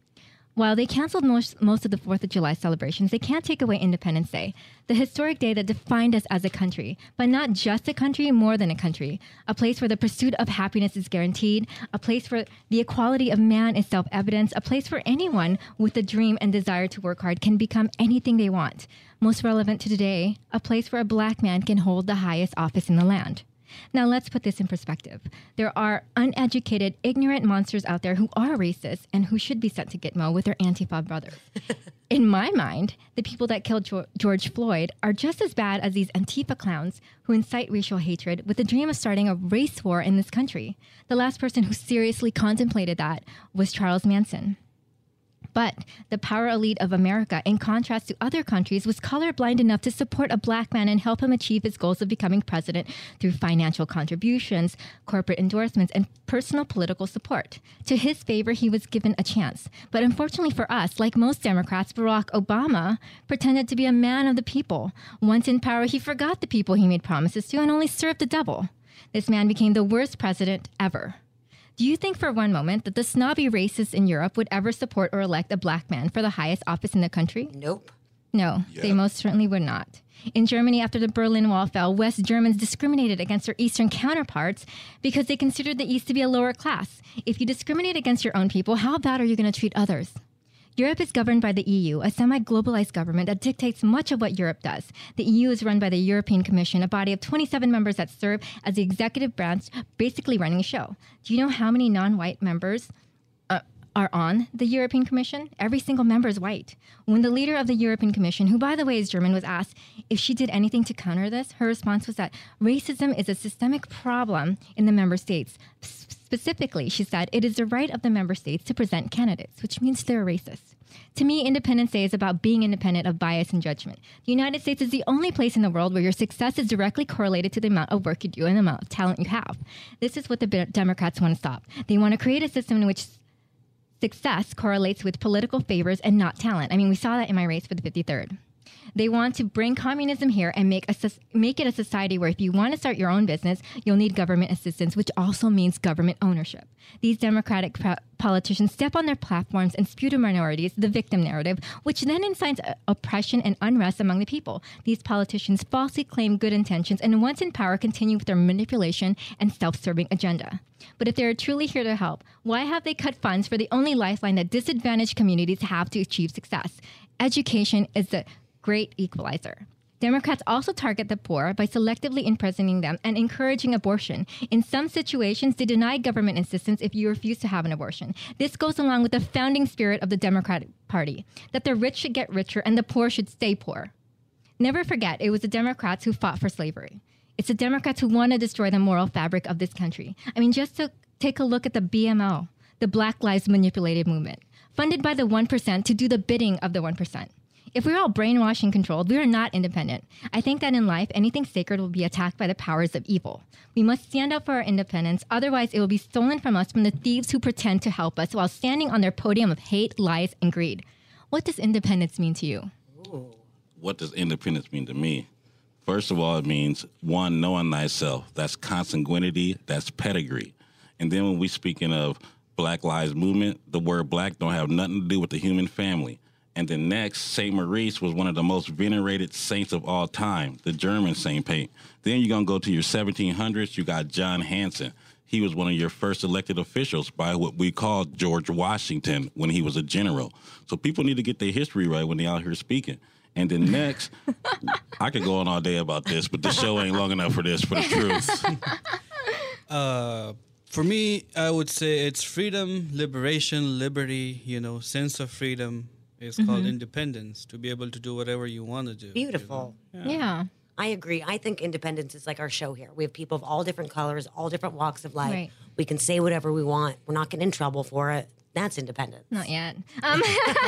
While they canceled most, most of the 4th of July celebrations, they can't take away Independence Day, the historic day that defined us as a country, but not just a country, more than a country. A place where the pursuit of happiness is guaranteed, a place where the equality of man is self evident, a place where anyone with a dream and desire to work hard can become anything they want. Most relevant to today, a place where a black man can hold the highest office in the land. Now, let's put this in perspective. There are uneducated, ignorant monsters out there who are racist and who should be sent to Gitmo with their Antifa brothers. in my mind, the people that killed Jo- George Floyd are just as bad as these Antifa clowns who incite racial hatred with the dream of starting a race war in this country. The last person who seriously contemplated that was Charles Manson. But the power elite of America, in contrast to other countries, was colorblind enough to support a black man and help him achieve his goals of becoming president through financial contributions, corporate endorsements, and personal political support. To his favor, he was given a chance. But unfortunately for us, like most Democrats, Barack Obama pretended to be a man of the people. Once in power, he forgot the people he made promises to and only served the devil. This man became the worst president ever. Do you think for one moment that the snobby racists in Europe would ever support or elect a black man for the highest office in the country? nope. No, they most certainly would not. In Germany, after the Berlin Wall fell, West Germans discriminated against their Eastern counterparts because they considered the East to be a lower class. If you discriminate against your own people, how bad are you going to treat others? Europe is governed by the EU, a semi globalized government that dictates much of what Europe does. The EU is run by the European Commission, a body of 27 members that serve as the executive branch, basically running a show. Do you know how many non white members are on the European Commission? Every single member is white. When the leader of the European Commission, who by the way is German, was asked if she did anything to counter this, her response was that racism is a systemic problem in the member states. Specifically, she said, it is the right of the member states to present candidates, which means they're racist. To me, Independence Day is about being independent of bias and judgment. The United States is the only place in the world where your success is directly correlated to the amount of work you do and the amount of talent you have. This is what the Democrats want to stop. They want to create a system in which success correlates with political favors and not talent. I mean, we saw that in my race for the 53rd. They want to bring communism here and make a make it a society where if you want to start your own business, you'll need government assistance, which also means government ownership. These democratic politicians step on their platforms and spew to minorities the victim narrative, which then incites uh, oppression and unrest among the people. These politicians falsely claim good intentions and once in power continue with their manipulation and self-serving agenda. But if they are truly here to help, why have they cut funds for the only lifeline that disadvantaged communities have to achieve success? Education is the great equalizer. Democrats also target the poor by selectively imprisoning them and encouraging abortion. In some situations, they deny government assistance if you refuse to have an abortion. This goes along with the founding spirit of the Democratic Party that the rich should get richer and the poor should stay poor. Never forget, it was the Democrats who fought for slavery. It's the Democrats who want to destroy the moral fabric of this country. I mean, just to take a look at the BMO, the Black Lives Manipulated Movement, funded by the 1% to do the bidding of the 1%. If we're all brainwashed and controlled, we are not independent. I think that in life, anything sacred will be attacked by the powers of evil. We must stand up for our independence, otherwise, it will be stolen from us from the thieves who pretend to help us while standing on their podium of hate, lies, and greed. What does independence mean to you? What does independence mean to me? First of all, it means one, knowing thyself. That's consanguinity, that's pedigree. And then when we speaking of Black Lives Movement, the word black don't have nothing to do with the human family. And then next, Saint Maurice was one of the most venerated saints of all time, the German Saint Paint. Then you're gonna go to your 1700s. You got John Hanson. He was one of your first elected officials by what we call George Washington when he was a general. So people need to get their history right when they out here speaking. And then next, I could go on all day about this, but the show ain't long enough for this. For the truth, Uh, for me, I would say it's freedom, liberation, liberty. You know, sense of freedom is called independence. To be able to do whatever you want to do. you Beautiful. know? Yeah. I agree. I think independence is like our show here. We have people of all different colors, all different walks of life. Right. We can say whatever we want. We're not getting in trouble for it. That's independence. Not yet. Um,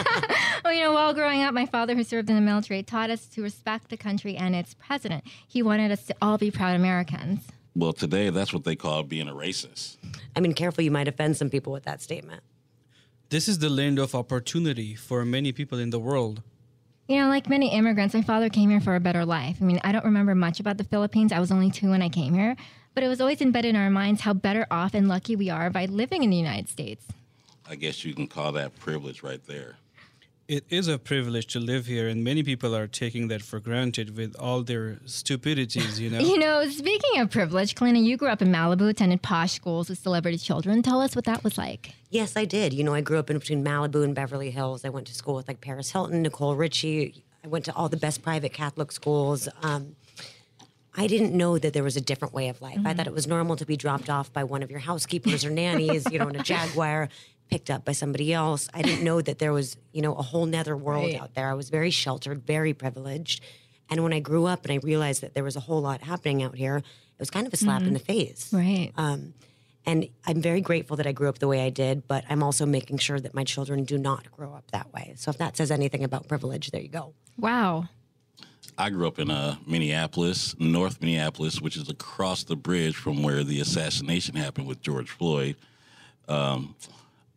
well, you know, while growing up, my father, who served in the military, taught us to respect the country and its president. He wanted us to all be proud Americans. well, today that's what they call being a racist. I mean, careful, you might offend some people with that statement. This is the land of opportunity for many people in the world. You know, like many immigrants, my father came here for a better life. I mean, I don't remember much about the Philippines. I was only two when I came here, but it was always embedded in our minds how better off and lucky we are by living in the United States. I guess you can call that privilege right there. It is a privilege to live here, and many people are taking that for granted with all their stupidities, you know? You know, speaking of privilege, Kalina, you grew up in Malibu, attended posh schools with celebrity children. Tell us what that was like. Yes, I did. You know, I grew up in between Malibu and Beverly Hills. I went to school with like Paris Hilton, Nicole Richie. I went to all the best private Catholic schools. Um, I didn't know that there was a different way of life. I thought it was normal to be dropped off by one of your housekeepers or nannies, you know, in a Jaguar, picked up by somebody else. I didn't know that there was, you know, a whole nether world Right. out there. I was very sheltered, very privileged. And when I grew up and I realized that there was a whole lot happening out here, it was kind of a slap in the face. Right. Um, and I'm very grateful that I grew up the way I did, but I'm also making sure that my children do not grow up that way. So if that says anything about privilege, there you go. wow. I grew up in uh, Minneapolis, North Minneapolis, which is across the bridge from where the assassination happened with George Floyd. Um,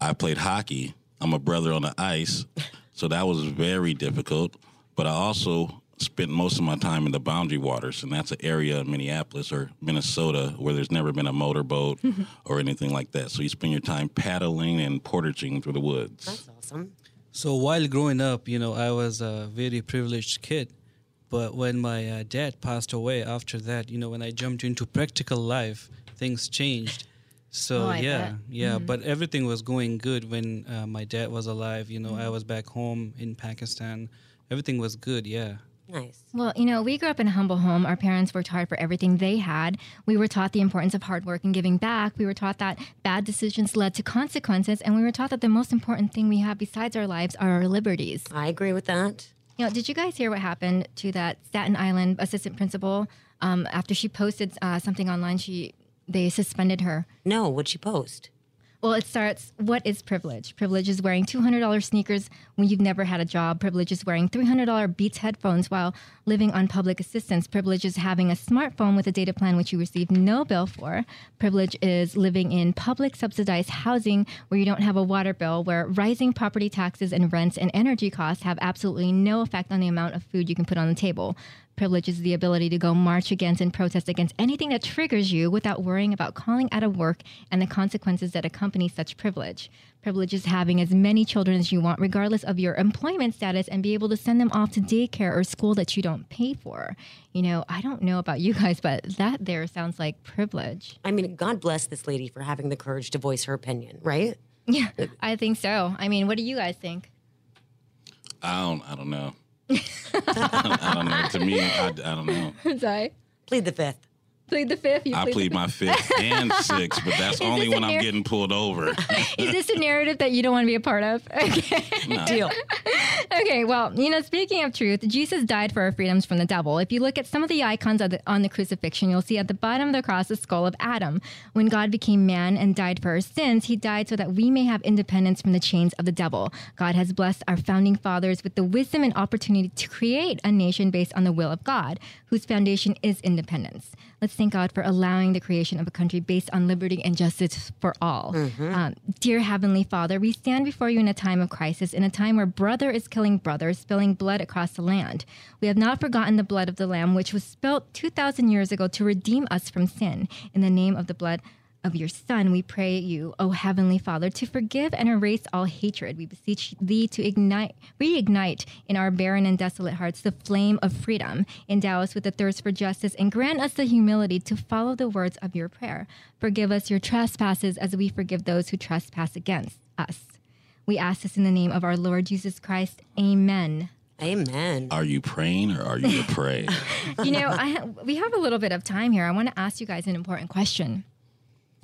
I played hockey. I'm a brother on the ice, so that was very difficult. But I also spent most of my time in the boundary waters, and that's an area in Minneapolis or Minnesota where there's never been a motorboat or anything like that. So you spend your time paddling and portaging through the woods. That's awesome. So while growing up, you know, I was a very privileged kid. But when my uh, dad passed away after that, you know, when I jumped into practical life, things changed. So Oh, I yeah, bet. yeah, but everything was going good when uh, my dad was alive. You know, Mm-hmm. I was back home in Pakistan. Everything was good. Yeah. Nice. Well, you know, we grew up in a humble home. Our parents worked hard for everything they had. We were taught the importance of hard work and giving back. We were taught that bad decisions led to consequences. And we were taught that the most important thing we have besides our lives are our liberties. I agree with that. You know, did you guys hear what happened to that Staten Island assistant principal um, after she posted uh, something online? She they suspended her. No, what'd she post? Well, it starts. What is privilege? Privilege is wearing two hundred dollars sneakers when you've never had a job. Privilege is wearing three hundred dollar Beats headphones while living on public assistance. Privilege is having a smartphone with a data plan which you receive no bill for. Privilege is living in public subsidized housing where you don't have a water bill, where rising property taxes and rents and energy costs have absolutely no effect on the amount of food you can put on the table. Privilege is the ability to go march against and protest against anything that triggers you without worrying about calling out of work and the consequences that accompany such privilege. Privilege is having as many children as you want, regardless of your employment status, and be able to send them off to daycare or school that you don't pay for. You know, I don't know about you guys, but that there sounds like privilege. I mean, God bless this lady for having the courage to voice her opinion, right? Yeah, I think so. I mean, what do you guys think? I don't. I don't know. I don't know. To me, I, I don't know. Sorry. Plead the fifth. Plead the fifth. You I plead plead my fifth and sixth, but that's only this when I'm getting pulled over. Is this a narrative that you don't want to be a part of? Okay. Deal. Okay, well, you know, speaking of truth, Jesus died for our freedoms from the devil. If you look at some of the icons of the, on the crucifixion, you'll see at the bottom of the cross the skull of Adam. When God became man and died for our sins, he died so that we may have independence from the chains of the devil. God has blessed our founding fathers with the wisdom and opportunity to create a nation based on the will of God, whose foundation is independence. Let's thank God for allowing the creation of a country based on liberty and justice for all. Um, dear Heavenly Father, we stand before you in a time of crisis, in a time where brother is killing brother, spilling blood across the land. We have not forgotten the blood of the Lamb, which was spilt 2,000 years ago to redeem us from sin. In the name of the blood of your Son, we pray you, O Heavenly Father, to forgive and erase all hatred. We beseech thee to ignite, reignite in our barren and desolate hearts the flame of freedom. Endow us with the thirst for justice and grant us the humility to follow the words of your prayer. Forgive us your trespasses as we forgive those who trespass against us. We ask this in the name of our Lord Jesus Christ. Amen. Amen. Are you praying or are you a pray? You know, I ha- we have a little bit of time here. I want to ask you guys an important question.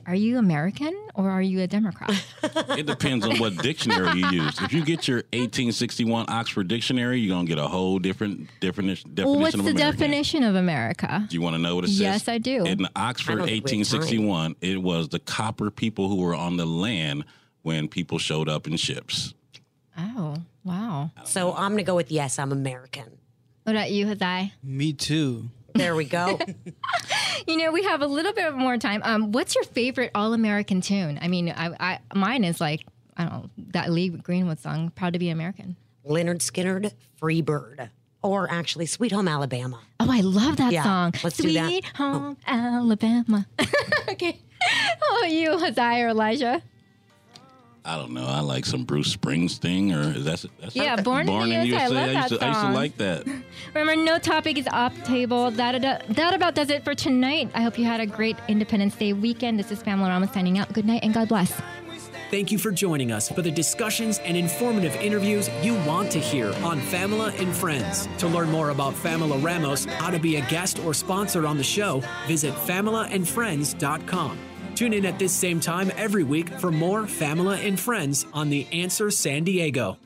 Are you American or are you a Democrat? it depends on what dictionary you use. If you get your 1861 Oxford Dictionary, you're gonna get a whole different definition. definition What's of the American. definition of America? Do you want to know what it says? Yes, I do. In I Oxford don't think we have 1861, it was the copper people who were on the land when people showed up in ships. Oh, wow. So I'm going to go with yes, I'm American. What about you, Hazai? Me too. There we go. You know, we have a little bit more time. Um, what's your favorite all-American tune? I mean, I, I mine is like I don't know that Lee Greenwood song, "Proud to Be American." Lynyrd Skynyrd, Free Bird. Or actually, Sweet Home Alabama. Oh, I love that Yeah, song. let's do Sweet that. Oh. Home Alabama. okay. Oh, you, Hazai or Elijah? I don't know. I like some Bruce Springsteen, or is that that's Yeah, Born in the USA. I love used that to, I used to like that. Remember, no topic is off the table. That, that, that about does it for tonight. I hope you had a great Independence Day weekend. This is Famila Ramos signing out. Good night and God bless. Thank you for joining us for the discussions and informative interviews you want to hear on Famila and Friends. To learn more about Famila Ramos, how to be a guest or sponsor on the show, visit familaandfriends.com. Tune in at this same time every week for more Famila and Friends on The Answer San Diego.